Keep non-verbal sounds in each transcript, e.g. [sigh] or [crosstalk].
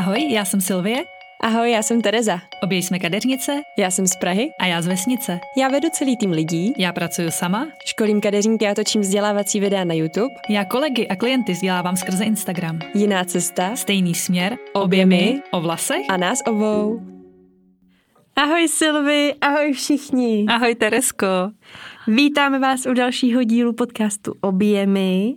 Ahoj, já jsem Silvie. Ahoj, já jsem Tereza. Obě jsme kadeřnice. Já jsem z Prahy. A já z vesnice. Já vedu celý tým lidí. Já pracuji sama. Školím kadeřníky a točím vzdělávací videa na YouTube. Já kolegy a klienty vzdělávám skrze Instagram. Jiná cesta. Stejný směr. Obě my. O vlasech. A nás obou. Ahoj Silvi, ahoj všichni. Ahoj Teresko. Vítáme vás u dalšího dílu podcastu Objemy.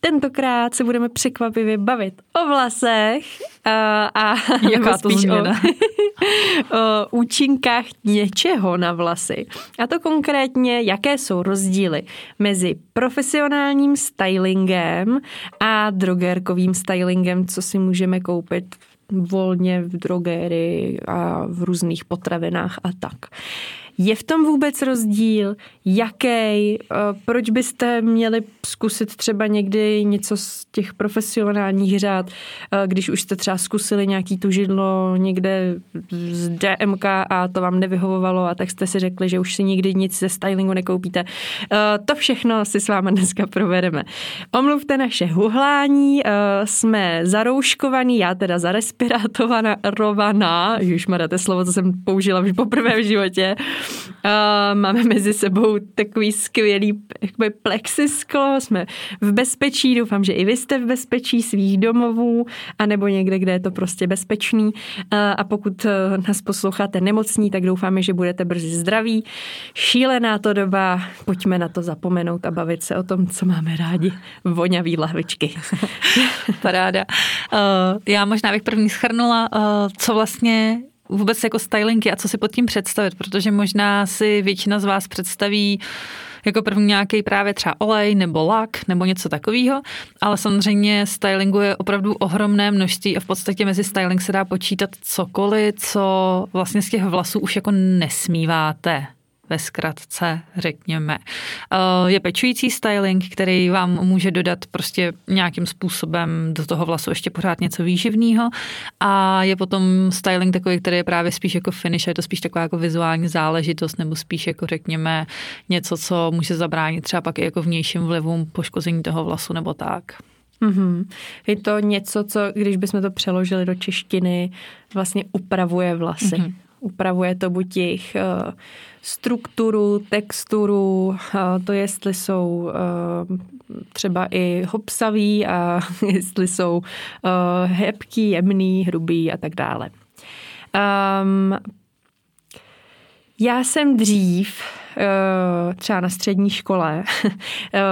Tentokrát se budeme překvapivě bavit o vlasech a, a [laughs] Jaká to spíš o, [laughs] o účinkách něčeho na vlasy. A to konkrétně, jaké jsou rozdíly mezi profesionálním stylingem a drogérkovým stylingem, co si můžeme koupit volně v drogérii a v různých potravinách a tak. Je v tom vůbec rozdíl? Jaký? Eh, proč byste měli zkusit třeba někdy něco z těch profesionálních řád, eh, když už jste třeba zkusili nějaký tužidlo někde z DMK a to vám nevyhovovalo a tak jste si řekli, že už si nikdy nic ze stylingu nekoupíte. Eh, to všechno si s váma dneska provedeme. Omluvte naše huhlání, jsme zarouškovaný, já teda zarespirátorovaná, už máte slovo, co jsem použila už poprvé v životě, máme mezi sebou takový skvělý jakoby plexisklo, jsme v bezpečí, doufám, že i vy jste v bezpečí svých domovů, anebo někde, kde je to prostě bezpečný. A pokud e, nás posloucháte nemocní, tak doufáme, že budete brzy zdraví. Šílená to doba, pojďme na to zapomenout a bavit se o tom, co máme rádi. Voňavý lahvičky. [laughs] Paráda. Uh, já možná bych první schrnula, uh, co vlastně vůbec jako stylingy a co si pod tím představit, protože možná si většina z vás představí jako první nějaký právě třeba olej nebo lak nebo něco takového, ale samozřejmě stylingu je opravdu ohromné množství a v podstatě mezi styling se dá počítat cokoliv, co vlastně z těch vlasů už jako nesmíváte ve zkratce řekněme. Eh, je pečující styling, který vám může dodat prostě nějakým způsobem do toho vlasu ještě pořád něco výživného a je potom styling takový, který je právě spíš jako finish, je to spíš taková jako vizuální záležitost nebo spíš jako řekněme něco, co může zabránit třeba pak i jako vnějším vlivům poškození toho vlasu nebo tak. Mm-hmm. Je to něco, co, když bychom to přeložili do češtiny, vlastně upravuje vlasy. Mm-hmm. Upravuje to buď jejich uh, strukturu, texturu, to jestli jsou třeba i hopsaví a [laughs] jestli jsou hebký, jemný, hrubý a tak dále. Um, já jsem dřív Eh, třeba na střední škole, eh,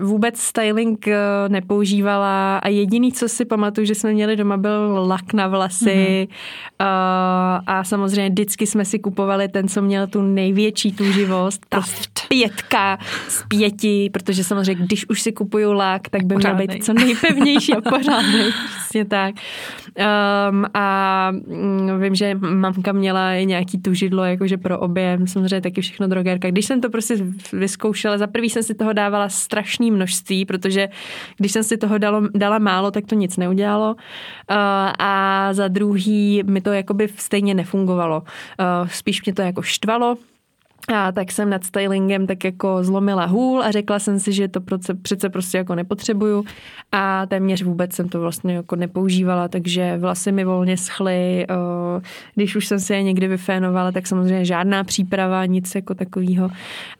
vůbec styling eh, nepoužívala a jediný, co si pamatuju, že jsme měli doma, byl lak na vlasy mm-hmm. a samozřejmě vždycky jsme si kupovali ten, co měl tu největší tůživost, ta pětka z pěti, protože samozřejmě, když už si kupuju lak, tak by měl být co nejpevnější a pořádný. [laughs] Přesně tak. Um, a mm, vím, že mamka měla i nějaký tužidlo, jakože pro obě, samozřejmě taky všechno drogy drogérka. Když jsem to prostě vyzkoušela, za prvý jsem si toho dávala strašné množství, protože když jsem si toho dalo, dala málo, tak to nic neudělalo. Uh, a za druhý mi to jakoby stejně nefungovalo. Uh, spíš mě to jako štvalo, a tak jsem nad stylingem tak jako zlomila hůl a řekla jsem si, že to přece prostě jako nepotřebuju a téměř vůbec jsem to vlastně jako nepoužívala, takže vlasy mi volně schly. Když už jsem si je někdy vyfénovala, tak samozřejmě žádná příprava, nic jako takového.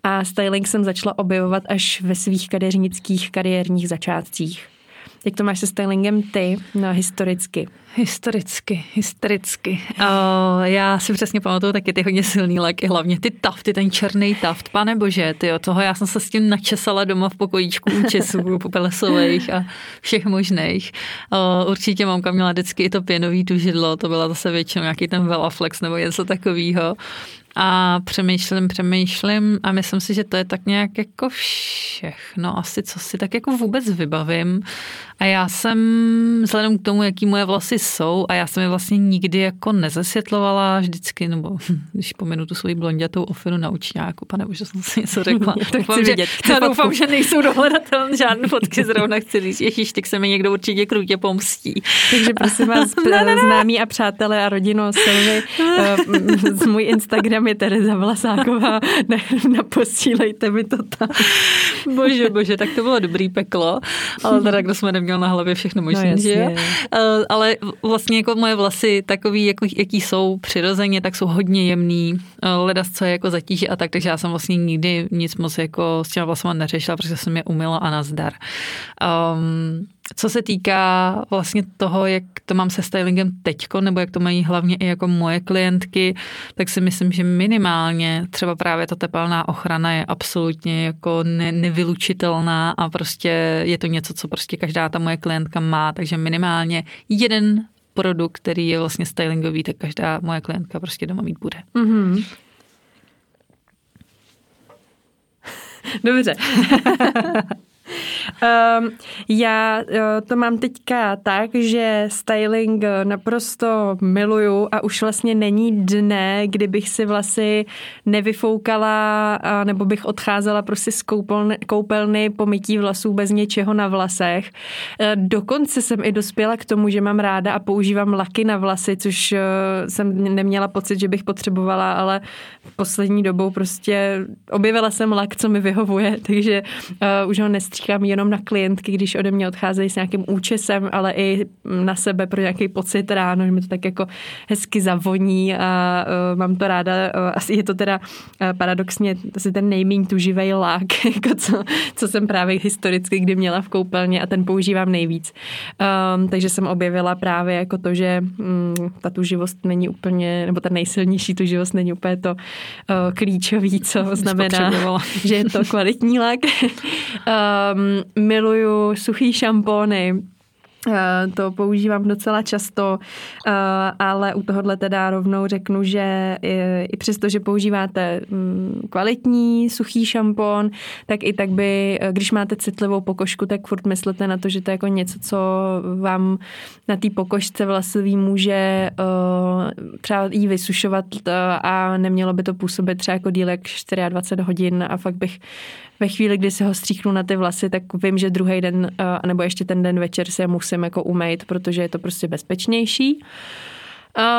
A styling jsem začala objevovat až ve svých kadeřnických kariérních začátcích. Jak to máš se stylingem ty, no historicky? Historicky, historicky. Uh, já si přesně pamatuju taky ty hodně silný léky, hlavně ty tafty, ten černý taft, pane bože, ty toho já jsem se s tím načesala doma v pokojíčku účesů popelesových a všech možných. Uh, určitě mamka měla vždycky i to pěnový tužidlo, to byla zase většinou nějaký ten Velaflex nebo něco takového a přemýšlím, přemýšlím a myslím si, že to je tak nějak jako všechno asi, co si tak jako vůbec vybavím. A já jsem, vzhledem k tomu, jaký moje vlasy jsou, a já jsem je vlastně nikdy jako nezesvětlovala vždycky, nebo [laughs] když pomenu tu svoji blondětou ofinu na učňáku, pane už jsem si něco řekla. [laughs] to doufám, že, vidět. [laughs] Já doufám, že nejsou dohledatelné žádné fotky zrovna chci říct, ježíš, tak se mi někdo určitě krutě pomstí. Takže prosím vás, ne, ne, ne. známí a přátelé a rodinu Silvy, z můj Instagram je Tereza Vlasáková, ne, naposílejte mi to tam. Bože, bože, tak to bylo dobrý peklo, ale teda kdo jsme neměli měla na hlavě všechno možné, no, že? Uh, ale vlastně jako moje vlasy takový, jako, jaký jsou přirozeně, tak jsou hodně jemný. Uh, ledas, co je jako zatíží a tak, takže já jsem vlastně nikdy nic moc jako s těma vlasama neřešila, protože jsem je umila a nazdar. Um, co se týká vlastně toho, jak to mám se stylingem teďko, nebo jak to mají hlavně i jako moje klientky, tak si myslím, že minimálně třeba právě ta tepelná ochrana je absolutně jako ne, nevylučitelná a prostě je to něco, co prostě každá ta moje klientka má, takže minimálně jeden produkt, který je vlastně stylingový, tak každá moje klientka prostě doma mít bude. Mm-hmm. Dobře. [laughs] Um, já uh, to mám teďka tak, že styling naprosto miluju a už vlastně není dne, kdybych si vlasy nevyfoukala nebo bych odcházela prostě z koupelny, koupelny po mytí vlasů bez něčeho na vlasech. Uh, dokonce jsem i dospěla k tomu, že mám ráda a používám laky na vlasy, což jsem neměla pocit, že bych potřebovala, ale poslední dobou prostě objevila jsem lak, co mi vyhovuje, [laughs] takže už ho nestříchám jenom na klientky, když ode mě odcházejí s nějakým účesem, ale i na sebe pro nějaký pocit ráno, že mi to tak jako hezky zavoní a uh, mám to ráda. Uh, asi je to teda uh, paradoxně asi ten nejméně tuživý lák, [laughs] jako co, co jsem právě historicky kdy měla v koupelně a ten používám nejvíc. Um, takže jsem objevila právě jako to, že um, ta tuživost není úplně, nebo ta nejsilnější tuživost není úplně to uh, klíčový, co znamená, že je to kvalitní lák. [laughs] um, miluju suchý šampóny, Eh, to používám docela často, eh, ale u tohohle teda rovnou řeknu, že i přesto, že používáte mm, kvalitní suchý šampon, tak i tak by, eh, když máte citlivou pokožku, tak furt myslete na to, že to je jako něco, co vám na té pokožce vlasový může třeba jí vysušovat a nemělo by to působit třeba jako dílek 24 hodin a fakt bych ve chvíli, kdy se ho stříknu na ty vlasy, tak vím, že druhý den, nebo ještě ten den večer se musím jako umýt, protože je to prostě bezpečnější.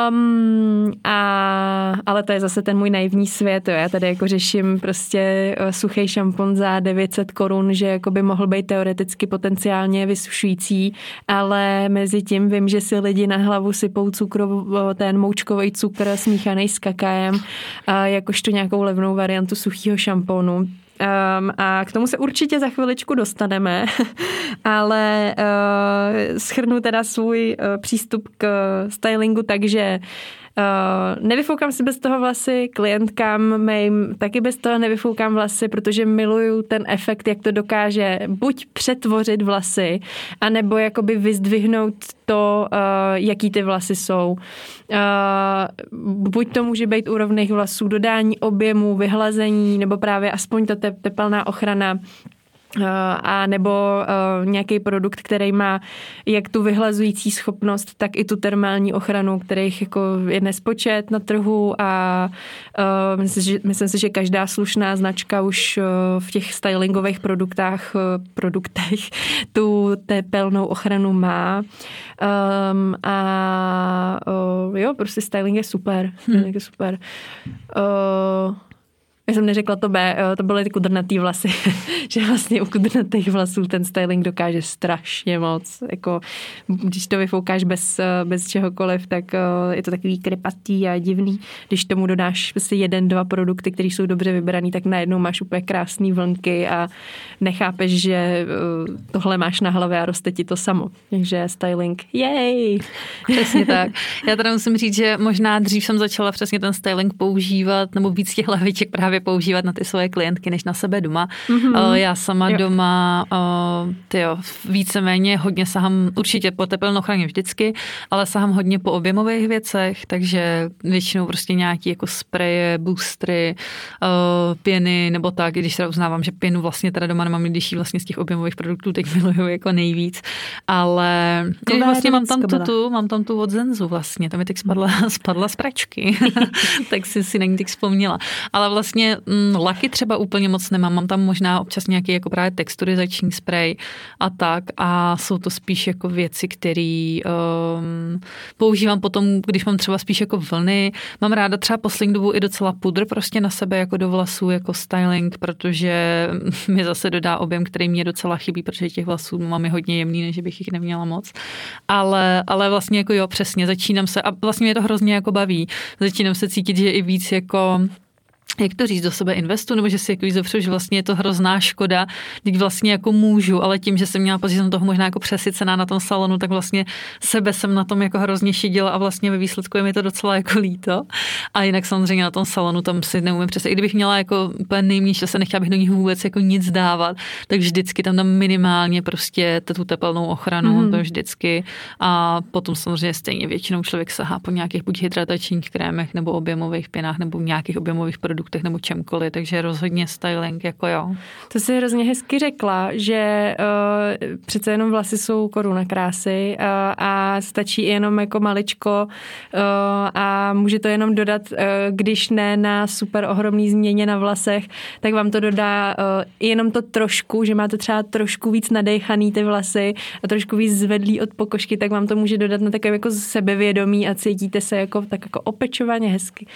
Um, a, ale to je zase ten můj naivní svět. Jo. Já tady jako řeším prostě eh, suchý šampon za 900 korun, že jako by mohl být teoreticky potenciálně vysušující, ale mezi tím vím, že si lidi na hlavu sypou cukru, ten moučkový cukr smíchaný s kakajem, jakožto nějakou levnou variantu suchého šamponu. Um, a k tomu se určitě za chviličku dostaneme, [laughs] ale uh, schrnu teda svůj uh, přístup k stylingu, takže Uh, nevyfoukám si bez toho vlasy, klientkám mým taky bez toho nevyfoukám vlasy, protože miluju ten efekt, jak to dokáže buď přetvořit vlasy, anebo jakoby vyzdvihnout to, uh, jaký ty vlasy jsou. Uh, buď to může být u rovných vlasů dodání objemu, vyhlazení, nebo právě aspoň ta tepelná ochrana Eh, a nebo uh, nějaký produkt, který má jak tu vyhlazující schopnost, tak i tu termální ochranu, kterých jako je nespočet na trhu a uh, myslím, že, myslím si, že každá slušná značka už v těch stylingových produktách, produktech [laughs] tu tepelnou ochranu má. Um, a jo, prostě styling je super. Styling je super. Uh, já jsem neřekla to B, eh, to byly ty kudrnatý vlasy, [laughs] že vlastně u kudrnatých vlasů ten styling dokáže strašně moc. Jako, když to vyfoukáš bez, eh, bez čehokoliv, tak eh, je to takový krepatý a divný. Když tomu dodáš prostě jeden, dva produkty, které jsou dobře vybraný, tak najednou máš úplně krásné vlnky a nechápeš, že tohle máš na hlavě a roste ti to samo. Takže styling, jej! [laughs] Přesně tak. Já teda musím říct, že možná dřív jsem začala přesně ten styling používat, nebo víc těch hlaviček právě používat na ty svoje klientky, než na sebe doma. Mm-hmm. Já sama jo. doma tyjo, víceméně hodně sahám, určitě po tepelnochraně vždycky, ale sahám hodně po objemových věcech, takže většinou prostě nějaký jako spreje, boostry, pěny nebo tak, když se uznávám, že pěnu vlastně teda doma nemám, když vlastně z těch objemových produktů teď miluju jako nejvíc, ale no, vlastně mám tam tu, tu, mám tam tu od Zenzu vlastně, tam mi teď spadla, [laughs] spadla z pračky, [laughs] tak si si na ní teď vzpomněla. Ale vlastně vlastně mm, laky třeba úplně moc nemám, mám tam možná občas nějaký jako právě texturizační sprej a tak a jsou to spíš jako věci, které um, používám potom, když mám třeba spíš jako vlny. Mám ráda třeba poslední dobu i docela pudr prostě na sebe jako do vlasů, jako styling, protože [laughs] mi zase dodá objem, který mě docela chybí, protože těch vlasů mám je hodně jemný, než bych jich neměla moc. Ale, ale vlastně jako jo, přesně, začínám se a vlastně mě to hrozně jako baví. Začínám se cítit, že i víc jako jak to říct, do sebe investu, nebo že si jako zopřu, že vlastně je to hrozná škoda, teď vlastně jako můžu, ale tím, že jsem měla pocit, že jsem toho možná jako přesycená na tom salonu, tak vlastně sebe jsem na tom jako hrozně šidila a vlastně ve výsledku je mi to docela jako líto. A jinak samozřejmě na tom salonu tam si neumím přesně, i kdybych měla jako úplně nejmíň se nechtěla bych do nich vůbec jako nic dávat, tak vždycky tam dám minimálně prostě tu tepelnou ochranu, mm. to vždycky. A potom samozřejmě stejně většinou člověk sahá po nějakých buď hydratačních krémech nebo objemových pěnách nebo nějakých objemových produktů produktech nebo čemkoliv, takže rozhodně styling, jako jo. To si hrozně hezky řekla, že uh, přece jenom vlasy jsou koruna krásy uh, a stačí jenom jako maličko uh, a může to jenom dodat, uh, když ne na super ohromný změně na vlasech, tak vám to dodá uh, jenom to trošku, že máte třeba trošku víc nadechaný ty vlasy a trošku víc zvedlý od pokožky, tak vám to může dodat na takové jako sebevědomí a cítíte se jako tak jako opečovaně hezky.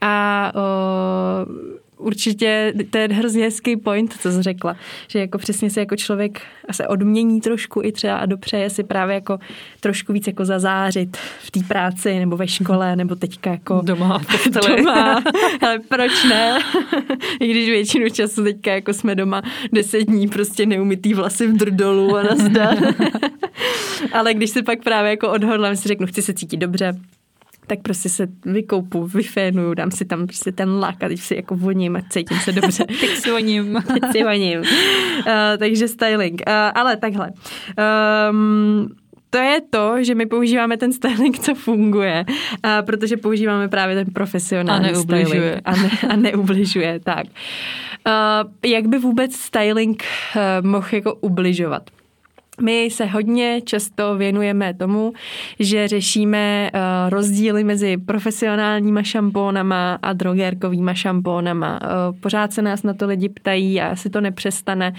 A uh, určitě to je hrozně hezký point, co jsi řekla, že jako přesně se jako člověk se odmění trošku i třeba a dopřeje si právě jako trošku víc jako zazářit v té práci nebo ve škole nebo teďka jako doma, [laughs] doma. [laughs] ale proč ne? [laughs] I když většinu času teďka jako jsme doma deset dní prostě neumytý vlasy v drdolu a nazdar. ale když se pak právě jako odhodlám, si řeknu, chci se cítit dobře, tak prostě se vykoupu, vyfénuju, dám si tam prostě ten lak a teď si jako voním a cítím se dobře. [laughs] teď si voním. [laughs] teď si voním. Uh, takže styling. Uh, ale takhle. Um, to je to, že my používáme ten styling, co funguje, uh, protože používáme právě ten profesionální a neubližuje. styling. A, ne, a neubližuje, tak. Uh, jak by vůbec styling uh, mohl jako ubližovat? My se hodně často věnujeme tomu, že řešíme uh, rozdíly mezi profesionálníma šampónama a drogérkovýma šampónama. Uh, pořád se nás na to lidi ptají a asi to nepřestane. Uh,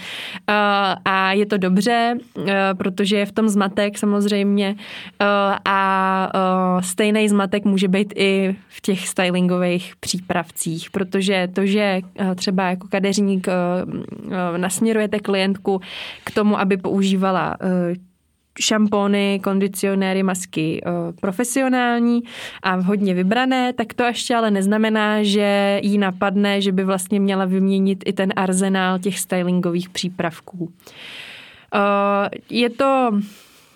a je to dobře, protože je v tom zmatek samozřejmě a stejný zmatek může být i v těch stylingových přípravcích, protože to, že třeba jako kadeřník nasměrujete klientku k tomu, aby používala Eh, šampóny, kondicionéry, masky eh, profesionální a hodně vybrané, tak to ještě ale neznamená, že jí napadne, že by vlastně měla vyměnit i ten arzenál těch stylingových přípravků. Eh, je to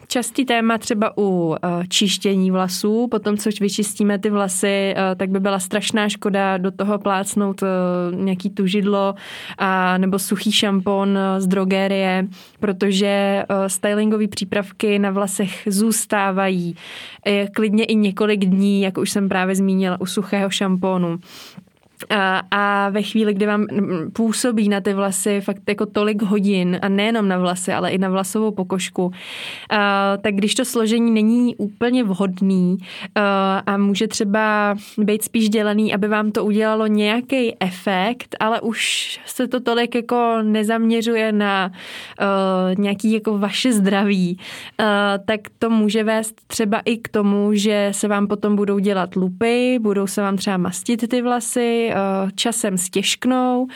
častý téma třeba u eh, čištění vlasů, potom co vyčistíme ty vlasy, eh, tak by byla strašná škoda do toho plácnout eh, nějaký tužidlo a nebo suchý šampon z drogérie, protože stylingové přípravky na vlasech zůstávají klidně i několik dní, jak už jsem právě zmínila u suchého šampónu. A, a ve chvíli, kdy vám působí na ty vlasy fakt jako tolik hodin, a nejenom na vlasy, ale i na vlasovou pokožku, tak když to složení není úplně vhodný a, a může třeba být spíš dělaný, aby vám to udělalo nějaký efekt, ale už se to tolik jako nezaměřuje na nějaký jako vaše zdraví, tak to může vést třeba i k tomu, že se vám potom budou dělat lupy, budou se vám třeba mastit ty vlasy, Eh, časem stěžknou,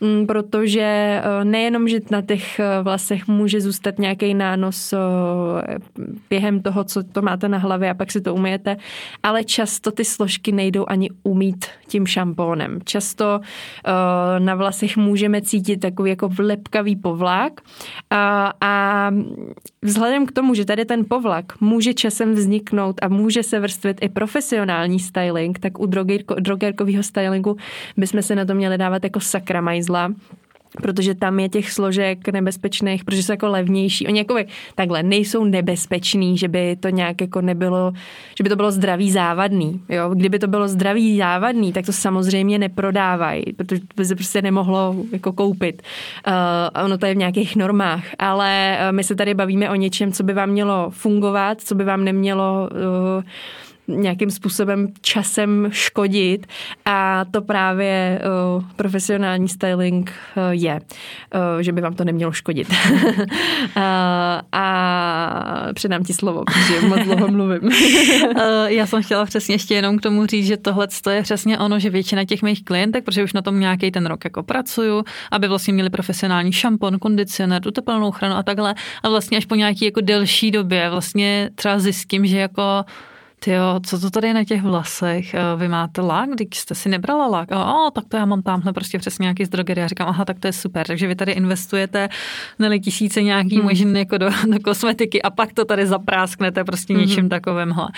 mm, protože eh, nejenom, že na těch eh, vlasech může zůstat nějaký nános během toho, co to máte na hlavě a pak si to umyjete, ale často ty složky nejdou ani umít tím šampónem. Často na vlasech můžeme cítit takový jako vlepkavý povlak a, a vzhledem k tomu, že tady ten povlak může časem vzniknout a může se vrstvit i profesionální styling, tak u drogerkového stylingu bychom se na to měli dávat jako sakra majzla protože tam je těch složek nebezpečných, protože jsou jako levnější. Oni jako takhle nejsou nebezpeční, že by to nějak jako nebylo, že by to bylo zdravý závadný. Jo? Kdyby to bylo zdravý závadný, tak to samozřejmě neprodávají, protože by se prostě nemohlo jako koupit. Uh, ono to je v nějakých normách, ale uh, my se tady bavíme o něčem, co by vám mělo fungovat, co by vám nemělo uh, nějakým způsobem časem škodit a to právě uh, profesionální styling uh, je, uh, že by vám to nemělo škodit. [laughs] uh, a předám ti slovo, protože moc dlouho mluvím. uh, [laughs] [laughs] já jsem chtěla přesně ještě jenom k tomu říct, že tohle je přesně ono, že většina těch mých klientek, protože už na tom nějaký ten rok jako pracuju, aby vlastně měli profesionální šampon, kondicionér, tu teplnou ochranu a takhle. A vlastně až po nějaký jako delší době vlastně třeba zjistím, že jako ty jo, co to tady je na těch vlasech? Eh, vy máte lak, když jste si nebrala lak. A, o, tak to já mám tamhle prostě přesně nějaký z drogery. Já říkám, aha, tak to je super. Takže vy tady investujete neli tisíce nějaký hmm. možný jako do, do, kosmetiky a pak to tady zaprásknete prostě hmm. něčím takovýmhle.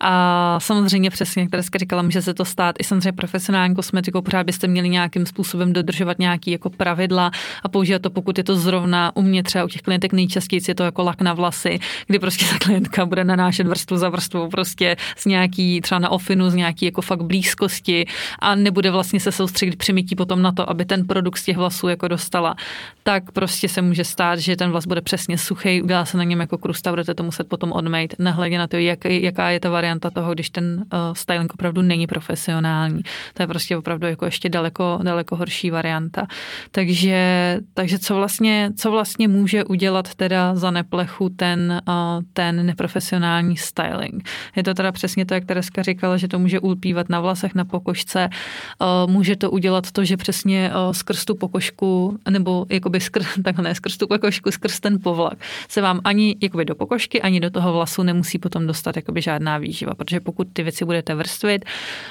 A samozřejmě přesně, jak tady říkala, může se to stát i samozřejmě profesionální kosmetikou, pořád byste měli nějakým způsobem dodržovat nějaký jako pravidla a používat to, pokud je to zrovna u mě třeba u těch klientek nejčastěji je to jako lak na vlasy, kdy prostě ta klientka bude nanášet vrstvu za vrstvou prostě z nějaký třeba na ofinu, z nějaký jako fakt blízkosti a nebude vlastně se soustředit při mytí potom na to, aby ten produkt z těch vlasů jako dostala, tak prostě se může stát, že ten vlas bude přesně suchý, udělá se na něm jako krusta, budete to muset potom odmejt, nehledě na to, jak, jaká je ta varianta toho, když ten uh, styling opravdu není profesionální. To je prostě opravdu jako ještě daleko, daleko horší varianta. Takže, takže co vlastně, co vlastně může udělat teda za neplechu ten, uh, ten neprofesionální styling? Je to teda přesně to, jak Tereska říkala, že to může ulpívat na vlasech, na pokožce. Eh, může to udělat to, že přesně eh, skrz tu pokožku, nebo jakoby skrz, [laughs] takhle ne, skrz tu pokožku, skrz ten povlak, se vám ani jakoby do pokožky, ani do toho vlasu nemusí potom dostat jakoby žádná výživa, protože pokud ty věci budete vrstvit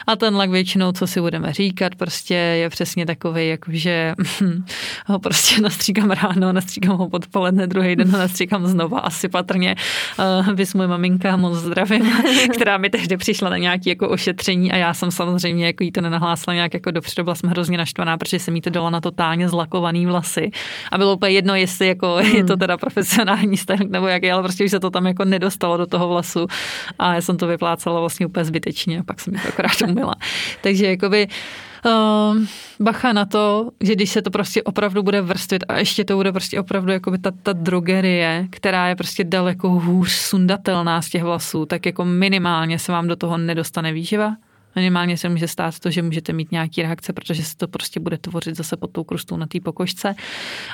a ten lak většinou, co si budeme říkat, prostě je přesně takový, jakože [laughs] ho prostě nastříkám ráno, nastříkám ho podpoledne, druhý den ho nastříkám znova, asi patrně. Uh, vys můj maminka, moc zdravím, [laughs] která mi tehdy přišla na nějaké jako ošetření a já jsem samozřejmě jako jí to nenahlásila nějak jako dopředu, byla jsem hrozně naštvaná, protože jsem jí to dala na totálně zlakovaný vlasy a bylo úplně jedno, jestli jako hmm. [laughs] je to teda profesionální styling nebo jak je, ale prostě už se to tam jako nedostalo do toho vlasu a já jsem to vyplácela vlastně úplně zbytečně a pak jsem to akorát [laughs] umila. Takže jakoby uh, bacha na to, že když se to prostě opravdu bude vrstvit a ještě to bude prostě opravdu jako by ta, ta drogerie, která je prostě daleko hůř sundatelná z těch vlasů, tak jako minimálně se vám do toho nedostane výživa Minimálně se může stát to, že můžete mít nějaký reakce, protože se to prostě bude tvořit zase pod tou krustou na té pokožce.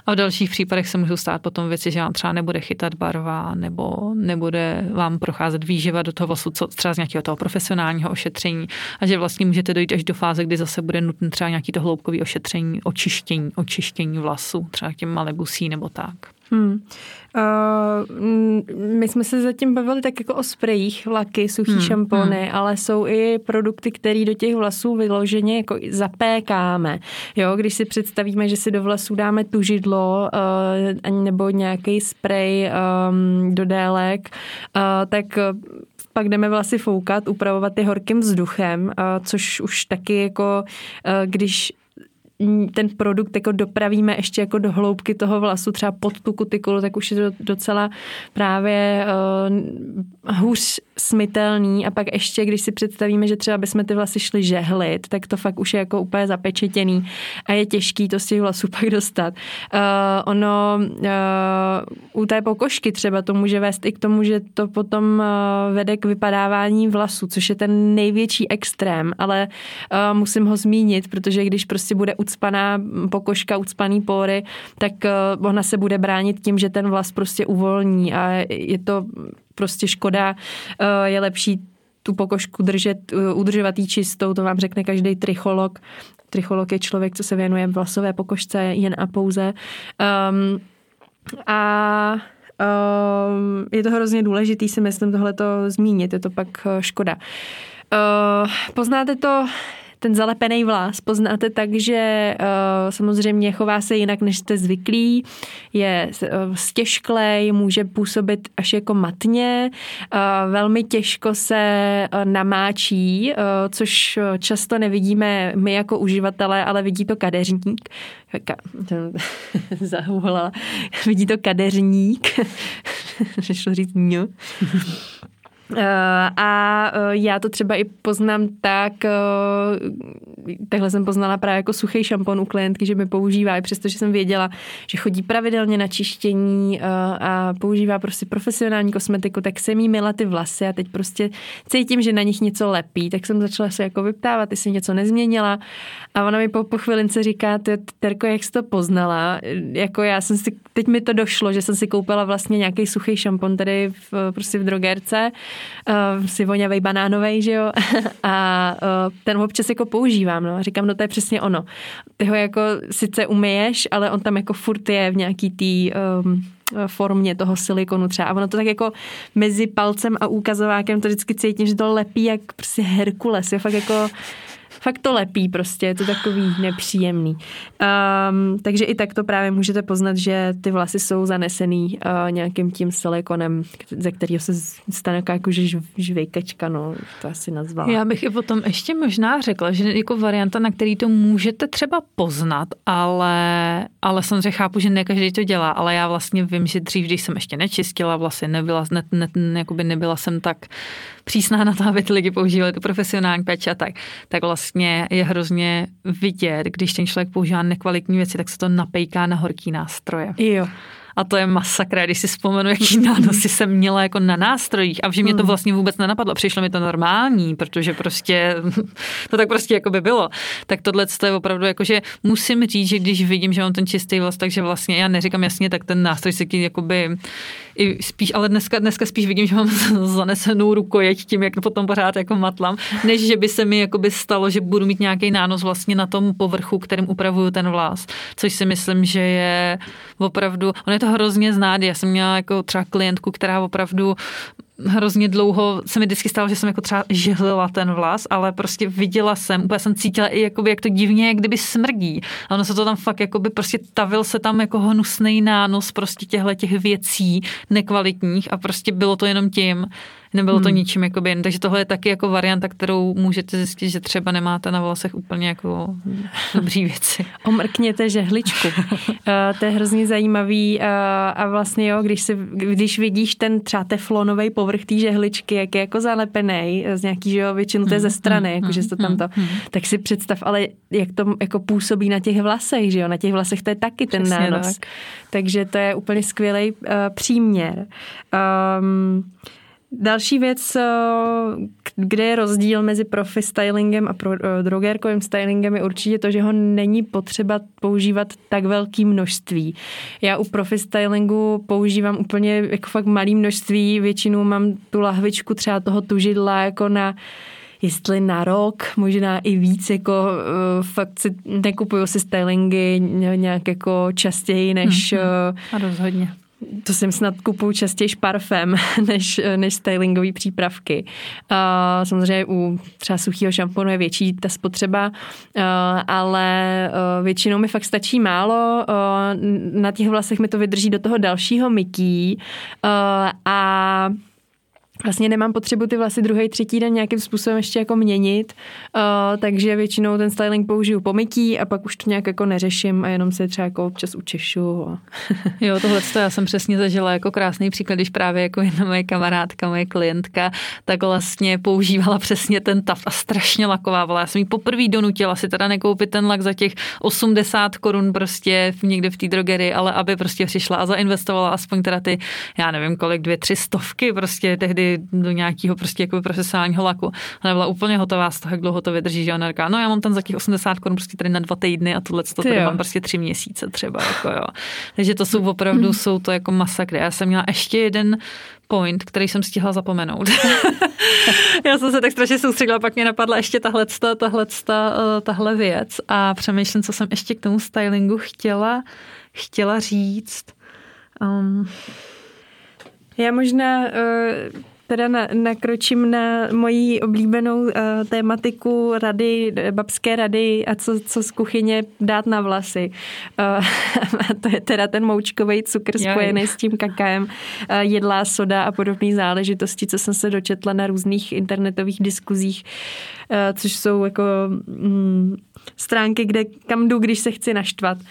A v dalších případech se můžou stát potom věci, že vám třeba nebude chytat barva, nebo nebude vám procházet výživa do toho vlasu, co třeba z nějakého toho profesionálního ošetření. A že vlastně můžete dojít až do fáze, kdy zase bude nutné třeba nějaký to hloubkový ošetření, očištění, očištění vlasu, třeba těm malebusí nebo tak. Hmm. Uh, my jsme se zatím bavili tak jako o sprejích, laky, suchý hmm. šampony, hmm. ale jsou i produkty, které do těch vlasů vyloženě jako zapékáme. Jo, když si představíme, že si do vlasů dáme tužidlo uh, nebo nějaký sprej um, do délek, uh, tak pak jdeme vlasy foukat, upravovat je horkým vzduchem, což už taky jako, když ten produkt jako dopravíme ještě jako do hloubky toho vlasu, třeba pod tu kutikulu, tak už je to docela právě uh, hůř smitelný a pak ještě, když si představíme, že třeba bychom ty vlasy šli žehlit, tak to fakt už je jako úplně zapečetěný a je těžký to z těch vlasů [laughs] pak dostat. Uh, ono uh, u té pokožky třeba to může vést i k tomu, že to potom uh, vede k vypadávání vlasů, což je ten největší extrém, ale uh, musím ho zmínit, protože když prostě bude ucpaná pokožka, ucpaný pory, tak uh, ona se bude bránit tím, že ten vlas prostě uvolní a je to prostě škoda. Uh, je lepší tu pokožku držet, uh, udržovat jí čistou, to vám řekne každý tricholog. Tricholog je člověk, co se věnuje vlasové pokožce jen a pouze. Um, a um, je to hrozně důležitý si myslím tohleto zmínit, je to pak škoda. Uh, poznáte to ten zalepený vlas poznáte tak, že uh, samozřejmě chová se jinak, než jste zvyklí, je uh, stěžklej, může působit až jako matně, uh, velmi těžko se namáčí, což často nevidíme my jako uživatelé, ale vidí to kadeřník. Ka-. [laughs] Vidí to kadeřník. [laughs] Šlo říct ňu. Eh, a eh, já to třeba i poznám tak, eh, takhle jsem poznala právě jako suchý šampon u klientky, že mi používá, i přestože jsem věděla, že chodí pravidelně na čištění a, a používá prostě profesionální kosmetiku, tak jsem jí mila ty vlasy a teď prostě cítím, že na nich něco lepí, tak jsem začala se jako vyptávat, jestli něco nezměnila. A ona mi po, po chvilince říká, Terko, jak jsi to poznala? Jako já jsem si, teď mi to došlo, že jsem si koupila vlastně nějaký suchý šampon tady v, prostě v drogerce, uh, si voňavej banánovej, že jo, [laughs] a uh, ten občas jako používám, no, a říkám, no to je přesně ono. Ty ho jako sice umyješ, ale on tam jako furt je v nějaký tý um, formě toho silikonu třeba. A ono to tak jako mezi palcem a úkazovákem to vždycky cítím, že to lepí jak prostě Herkules. Je fakt jako fakt to lepí prostě, je to takový nepříjemný. Um, takže i tak to právě můžete poznat, že ty vlasy jsou zanesený uh, nějakým tím silikonem, ze kterého se stane jako že žvejkačka, no, to asi nazvala. Já bych i potom ještě možná řekla, že jako varianta, na který to můžete třeba poznat, ale, ale samozřejmě chápu, že ne každý to dělá, ale já vlastně vím, že dřív, když jsem ještě nečistila vlasy, nebyla, ne, ne, nebyla jsem tak přísná na to, aby ty lidi používali tu profesionální péči a tak, tak vlastně je hrozně vidět, když ten člověk používá nekvalitní věci, tak se to napejká na horký nástroje. Jo. A to je masakra, když si vzpomenu, jaký nánosy jsem měla jako na nástrojích a že mě to hmm. vlastně vůbec nenapadlo. Přišlo mi to normální, protože prostě [laughs] to tak prostě jako by bylo. Tak tohle je opravdu jako, že musím říct, že když vidím, že mám ten čistý vlast, takže vlastně já neříkám jasně, tak ten nástroj si jakoby i spíš, ale dneska, dneska spíš vidím, že mám [laughs] zanesenou rukojeť tím, jak potom pořád jako matlam, než že by se mi jakoby stalo, že budu mít nějaký nános vlastně na tom povrchu, kterým upravuju ten vlas, což si myslím, že je opravdu, on je to hrozně znát, já jsem měla jako třeba klientku, která opravdu hrozně dlouho se mi vždycky stalo, že jsem jako třeba žehlila ten vlas, ale prostě viděla jsem, úplně jsem cítila i jakoby, jak to divně, jak kdyby smrdí. A ono se to tam fakt jakoby prostě tavil se tam jako hnusný nános prostě těchto těch věcí nekvalitních a prostě bylo to jenom tím, Nebylo to hmm. ničím jakoby jen. Takže tohle je taky jako varianta, kterou můžete zjistit, že třeba nemáte na vlasech úplně jako dobrý věci. [laughs] Omrkněte žehličku. uh, to je hrozně zajímavý uh, a vlastně jo, když, si, když vidíš ten třeba teflonový povrch té žehličky, jak je jako zalepený z nějaký, že jo, většinu to je ze hmm, strany, hmm, jako, že to tam to, tak si představ, ale jak to jako působí na těch vlasech, že jo, na těch vlasech to je taky ten Přesně nános. Tak. Takže to je úplně skvělý uh, příměr. Um, Další věc, eh, kde je rozdíl mezi profi stylingem a pro, eh, drogérkovým stylingem je určitě to, že ho není potřeba používat tak velké množství. Já u profi stylingu používám úplně jako fakt malé množství, většinou mám tu lahvičku třeba toho tužidla jako na jestli na rok, možná i víc, jako uh, fakt si nekupuju si stylingy nějak jako častěji než... Hmm, a rozhodně to jsem snad kupuju častěji parfém [laughs] než, než stylingové přípravky. Uh, samozřejmě u třeba suchého šamponu je větší ta spotřeba, uh, ale uh, většinou mi fakt stačí málo. Uh, na těch vlasech mi to vydrží do toho dalšího myký uh, a vlastně nemám potřebu ty vlasy druhý, třetí den nějakým způsobem ještě jako měnit, uh, takže většinou ten styling použiju po mytí a pak už to nějak jako neřeším a jenom se třeba jako občas učešu. A... [laughs] jo, tohle to já jsem přesně zažila jako krásný příklad, když právě jako jedna moje kamarádka, moje klientka, tak vlastně používala přesně ten taft a strašně lakovávala. Já jsem jí poprvé donutila si teda nekoupit ten lak za těch 80 korun prostě někde v té drogerii, ale aby prostě přišla a zainvestovala aspoň teda ty, já nevím kolik, dvě, tři stovky prostě tehdy do nějakého prostě jako profesionálního laku. Ona byla úplně hotová z toho, jak dlouho to vydrží, že ona říká, no já mám tam za těch 80 korun prostě tady na dva týdny a tohle to tady mám prostě tři měsíce třeba. Jako jo. Takže to jsou opravdu, [clears throat] jsou to jako masakry. Já jsem měla ještě jeden point, který jsem stihla zapomenout. [laughs] Já jsem se tak strašně soustředila, pak mě napadla ještě tahle, tahle, eh, tahle věc a přemýšlím, co jsem ještě k tomu stylingu chtěla, chtěla říct. Um, já možná uh, teda na, nakročím na moji oblíbenou uh, tématiku rady, babské rady a co, co z kuchyně dát na vlasy. Uh, [laughs] a to je teda ten moučkový cukr spojený s tím kakaem, uh, jedlá soda a podobné záležitosti, co jsem se dočetla na různých internetových diskuzích, uh, což jsou jako mm, stránky, kde kam jdu, když se chci naštvat. Uh,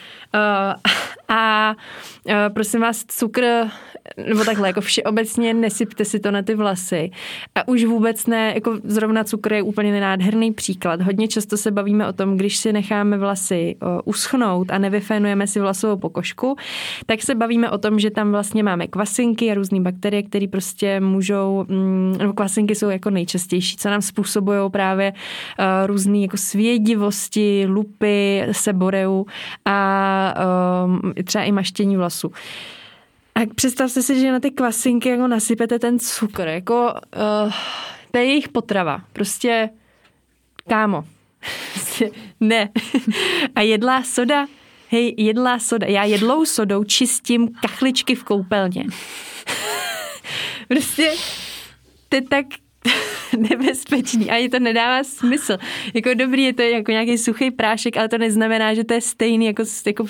A uh, prosím vás, cukr, nebo takhle, jako všeobecně nesypte si to na ty vlasy. A už vůbec ne, jako zrovna cukr je úplně nenádherný příklad. Hodně často se bavíme o tom, když si necháme vlasy uh, uschnout a nevyfénujeme si vlasovou pokožku, tak se bavíme o tom, že tam vlastně máme kvasinky a různé bakterie, které prostě můžou, mm, nebo kvasinky jsou jako nejčastější, co nám způsobují právě uh, různé jako svědivosti, lupy, seboreu a um, třeba i maštění vlasu. A představte si, že na ty kvasinky jako nasypete ten cukr, jako uh, to je jejich potrava. Prostě kámo, [laughs] ne. A jedlá soda, hej, jedlá soda. Já jedlou sodou čistím kachličky v koupelně. [laughs] prostě to je tak [laughs] nebezpečný. Ani to nedává smysl. Jako dobrý je to jako nějaký suchý prášek, ale to neznamená, že to je stejný jako, jako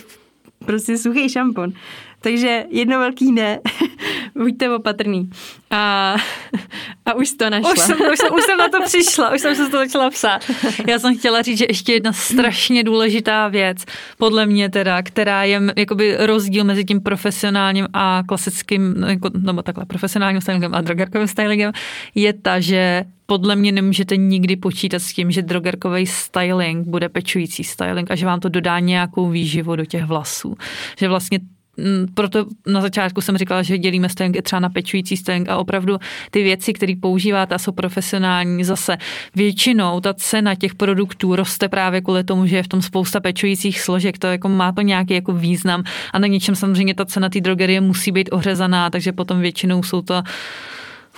prostě suchý šampon. Takže jedno velký ne, [laughs] buďte opatrný. A, [laughs] a už to našla. Už jsem, už, jsem, už jsem na to přišla, už jsem se to začala psát. Já jsem chtěla říct, že ještě jedna strašně důležitá věc, podle mě teda, která je jakoby rozdíl mezi tím profesionálním a klasickým, jako, nebo takhle, profesionálním stylingem a drogerkovým stylingem, je ta, že podle mě nemůžete nikdy počítat s tím, že drogerkový styling bude pečující styling a že vám to dodá nějakou výživu do těch vlasů. Že vlastně proto na začátku jsem říkala, že dělíme styling třeba na pečující styling a opravdu ty věci, které používáte a jsou profesionální, zase. Většinou ta cena těch produktů roste právě kvůli tomu, že je v tom spousta pečujících složek, to jako má to nějaký jako význam a na něčem samozřejmě ta cena té drogerie musí být ořezaná, takže potom většinou jsou to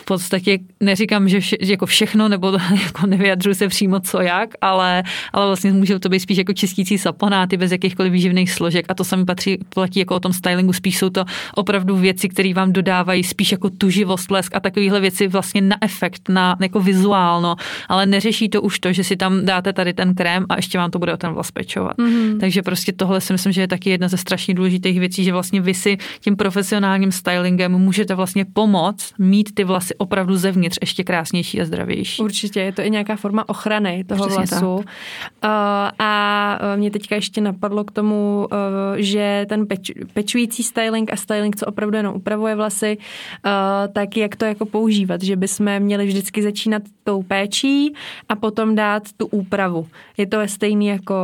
podstatě neříkám, že vše, jako všechno, nebo [laughs] jako nevyjadřuji se přímo co jak, ale, ale vlastně může to být spíš jako čistící saponáty bez jakýchkoliv výživných složek a to sami patří, platí jako o tom stylingu, spíš jsou to opravdu věci, které vám dodávají spíš jako tuživost, lesk a takovéhle věci vlastně na efekt, na jako vizuálno, ale neřeší to už to, že si tam dáte tady ten krém a ještě vám to bude o ten vlas pečovat. Mm-hmm. Takže prostě tohle si myslím, že je taky jedna ze strašně důležitých věcí, že vlastně vy si tím profesionálním stylingem můžete vlastně pomoct mít ty vlasy opravdu zevnitř ještě krásnější a zdravější. Určitě, je to i nějaká forma ochrany toho Přesně vlasu. Tak. Uh, a mě teďka ještě napadlo k tomu, uh, že ten peč, pečující styling a styling, co opravdu jenom upravuje vlasy, tak jak to jako používat, že bychom měli vždycky začínat tou péčí a potom dát tu úpravu. Je to stejný jako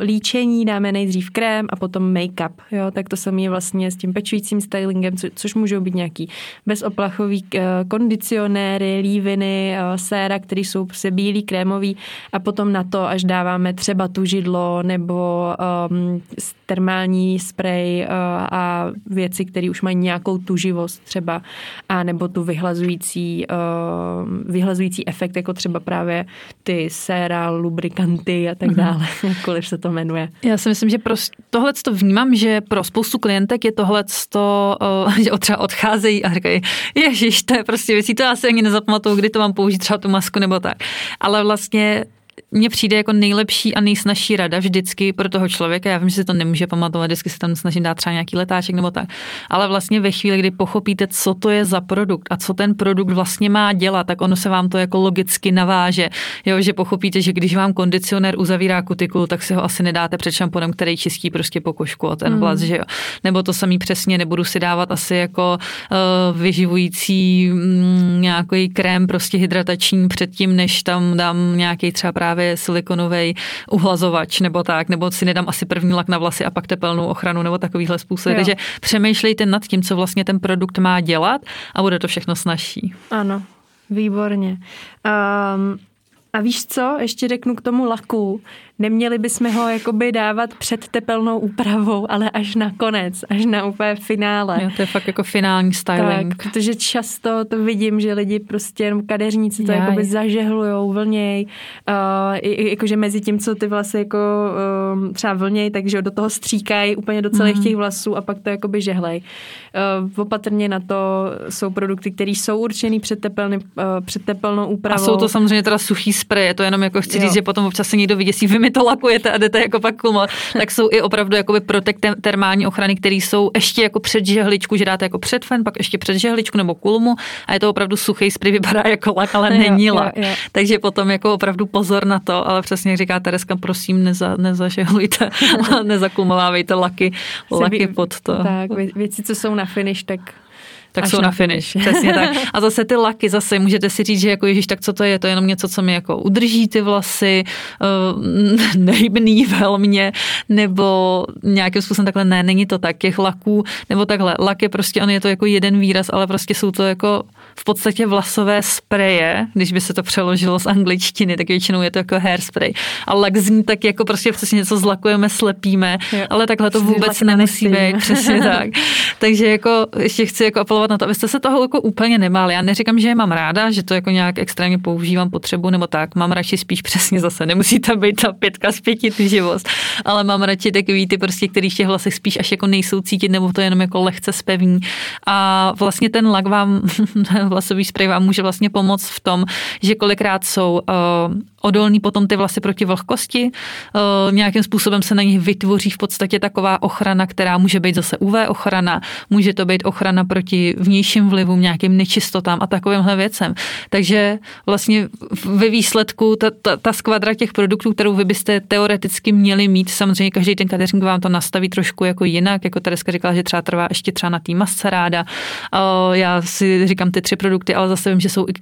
líčení, dáme nejdřív krém a potom make-up. Jo? Tak to samé vlastně s tím pečujícím stylingem, co, což můžou být nějaký bezoplachový kondicionéry, líviny, eh, séra, které jsou prostě bílý, krémový a potom na to, až dáváme třeba tu židlo nebo um, termální sprej uh, a věci, které už mají nějakou tuživost třeba a nebo tu vyhlazující, uh, vyhlazující efekt, jako třeba právě ty séra, lubrikanty a tak mhm. dále, [laughs] jakkoliv se to jmenuje. Já si myslím, že pro tohle to vnímám, že pro spoustu klientek je tohle to, uh, [laughs] že třeba odcházejí a říkají, ježiš, to je prostě věcí, to já si ani nezapamatuju, kdy to mám použít, třeba tu masku nebo tak. Ale vlastně mně přijde jako nejlepší a nejsnažší rada vždycky pro toho člověka. Já vím, že si to nemůže pamatovat, vždycky se tam snažím dát třeba nějaký letáček nebo tak. Ale vlastně ve chvíli, kdy pochopíte, co to je za produkt a co ten produkt vlastně má dělat, tak ono se vám to jako logicky naváže. Jo, že pochopíte, že když vám kondicionér uzavírá kutikulu, tak si ho asi nedáte před šamponem, který čistí prostě pokožku a ten mm. vlas, že jo. Nebo to samý přesně nebudu si dávat asi jako uh, vyživující um, nějaký krém prostě hydratační předtím, než tam dám nějaký třeba právě právě silikonový uhlazovač nebo tak, nebo si nedám asi první lak na vlasy a pak tepelnou ochranu nebo takovýhle způsob. Takže přemýšlejte nad tím, co vlastně ten produkt má dělat a bude to všechno snažší. Ano, výborně. Um, a víš co, ještě řeknu k tomu laku, neměli bychom ho jakoby dávat před tepelnou úpravou, ale až na konec, až na úplně finále. Jo, to je fakt jako finální styling. Tak, protože často to vidím, že lidi prostě jenom kadeřníci to Jaj. jakoby zažehlujou, vlněj, uh, jakože mezi tím, co ty vlasy jako uh, třeba vlněj, takže do toho stříkají úplně do celých mm. těch vlasů a pak to jakoby žehlej. Uh, opatrně na to jsou produkty, které jsou určený před, tepelný, uh, před tepelnou úpravou. A jsou to samozřejmě teda suchý spray, to jenom jako chci jo. říct, že potom občas se někdo vyděsí, vy sami to lakujete a jdete jako pak kumovat, tak jsou i opravdu jakoby protek termální ochrany, které jsou ještě jako před žehličku, že dáte jako před fen, pak ještě před žehličku nebo kulmu a je to opravdu suchý spray, vypadá jako lak, ale není lak. Jo, jo. Takže potom jako opravdu pozor na to, ale přesně jak říká Tereska, prosím, neza, nezažehlujte a [laughs] nezakumovávejte laky, laky pod to. Tak, věci, co jsou na finish, tak tak Až jsou na finish. [laughs] Přesně tak. A zase ty laky, zase můžete si říct, že jako ježíš, tak co to je? To je jenom něco, co mi jako udrží ty vlasy, [laughs] uh, nejbný velmě, nebo nějakým způsobem takhle ne, není to tak. Těch laků, nebo takhle, lak je prostě, on je to jako jeden výraz, ale prostě jsou to jako v podstatě vlasové spreje, když by se to přeložilo z angličtiny, tak většinou je to jako hairspray. A lak zní tak jako prostě přesně něco zlakujeme, slepíme, jo. ale takhle to vůbec nemusí být, přesně [laughs] tak. Takže jako ještě chci jako apelovat na to, abyste se toho jako úplně nemáli. Já neříkám, že je mám ráda, že to jako nějak extrémně používám potřebu nebo tak. Mám radši spíš přesně zase. Nemusí to být ta pětka z pěti tyživost, ale mám radši takový ty prostě, který v těch hlasech spíš až jako nejsou cítit, nebo to jenom jako lehce spevní. A vlastně ten lak vám, [laughs] vlasový spray vám může vlastně pomoct v tom, že kolikrát jsou uh, odolný potom ty vlasy proti vlhkosti. Uh, nějakým způsobem se na nich vytvoří v podstatě taková ochrana, která může být zase UV ochrana, může to být ochrana proti vnějším vlivům, nějakým nečistotám a takovýmhle věcem. Takže vlastně ve výsledku ta, ta, ta skvadra těch produktů, kterou vy byste teoreticky měli mít, samozřejmě každý ten kadeřník vám to nastaví trošku jako jinak, jako Tereska říkala, že třeba trvá ještě třeba na masce ráda. Uh, já si říkám ty tři produkty, ale zase vím, že jsou i,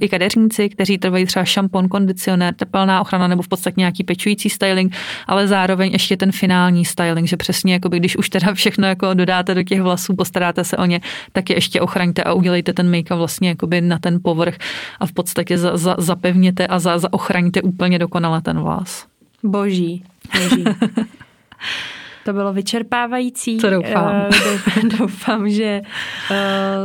i kadeřníci, kteří trvají třeba šampon, kondicionér, tepelná ochrana nebo v podstatě nějaký pečující styling, ale zároveň ještě ten finální styling, že přesně jako když už teda všechno jako dodáte do těch vlasů, postaráte se o ně, tak je ještě ochraňte a udělejte ten make-up vlastně jakoby na ten povrch a v podstatě za, za, zapevněte a za, zaochraňte úplně dokonale ten vás. Boží. Boží. [laughs] To bylo vyčerpávající. To doufám. Uh, [laughs] doufám, že uh,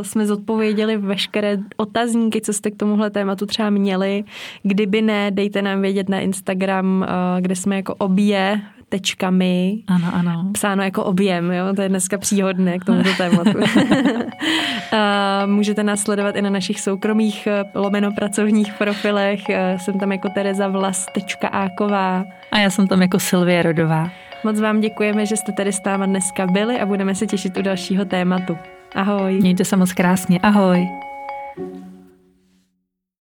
jsme zodpověděli veškeré otazníky, co jste k tomuhle tématu třeba měli. Kdyby ne, dejte nám vědět na Instagram, uh, kde jsme jako obě tečkami. Ano, ano. Psáno jako objem, jo? to je dneska příhodné k tomuto tématu. [laughs] můžete nás sledovat i na našich soukromých lomeno pracovních profilech. Jsem tam jako Tereza Vlas.áková. A já jsem tam jako Silvie Rodová. Moc vám děkujeme, že jste tady s náma dneska byli a budeme se těšit u dalšího tématu. Ahoj. Mějte se moc krásně. Ahoj.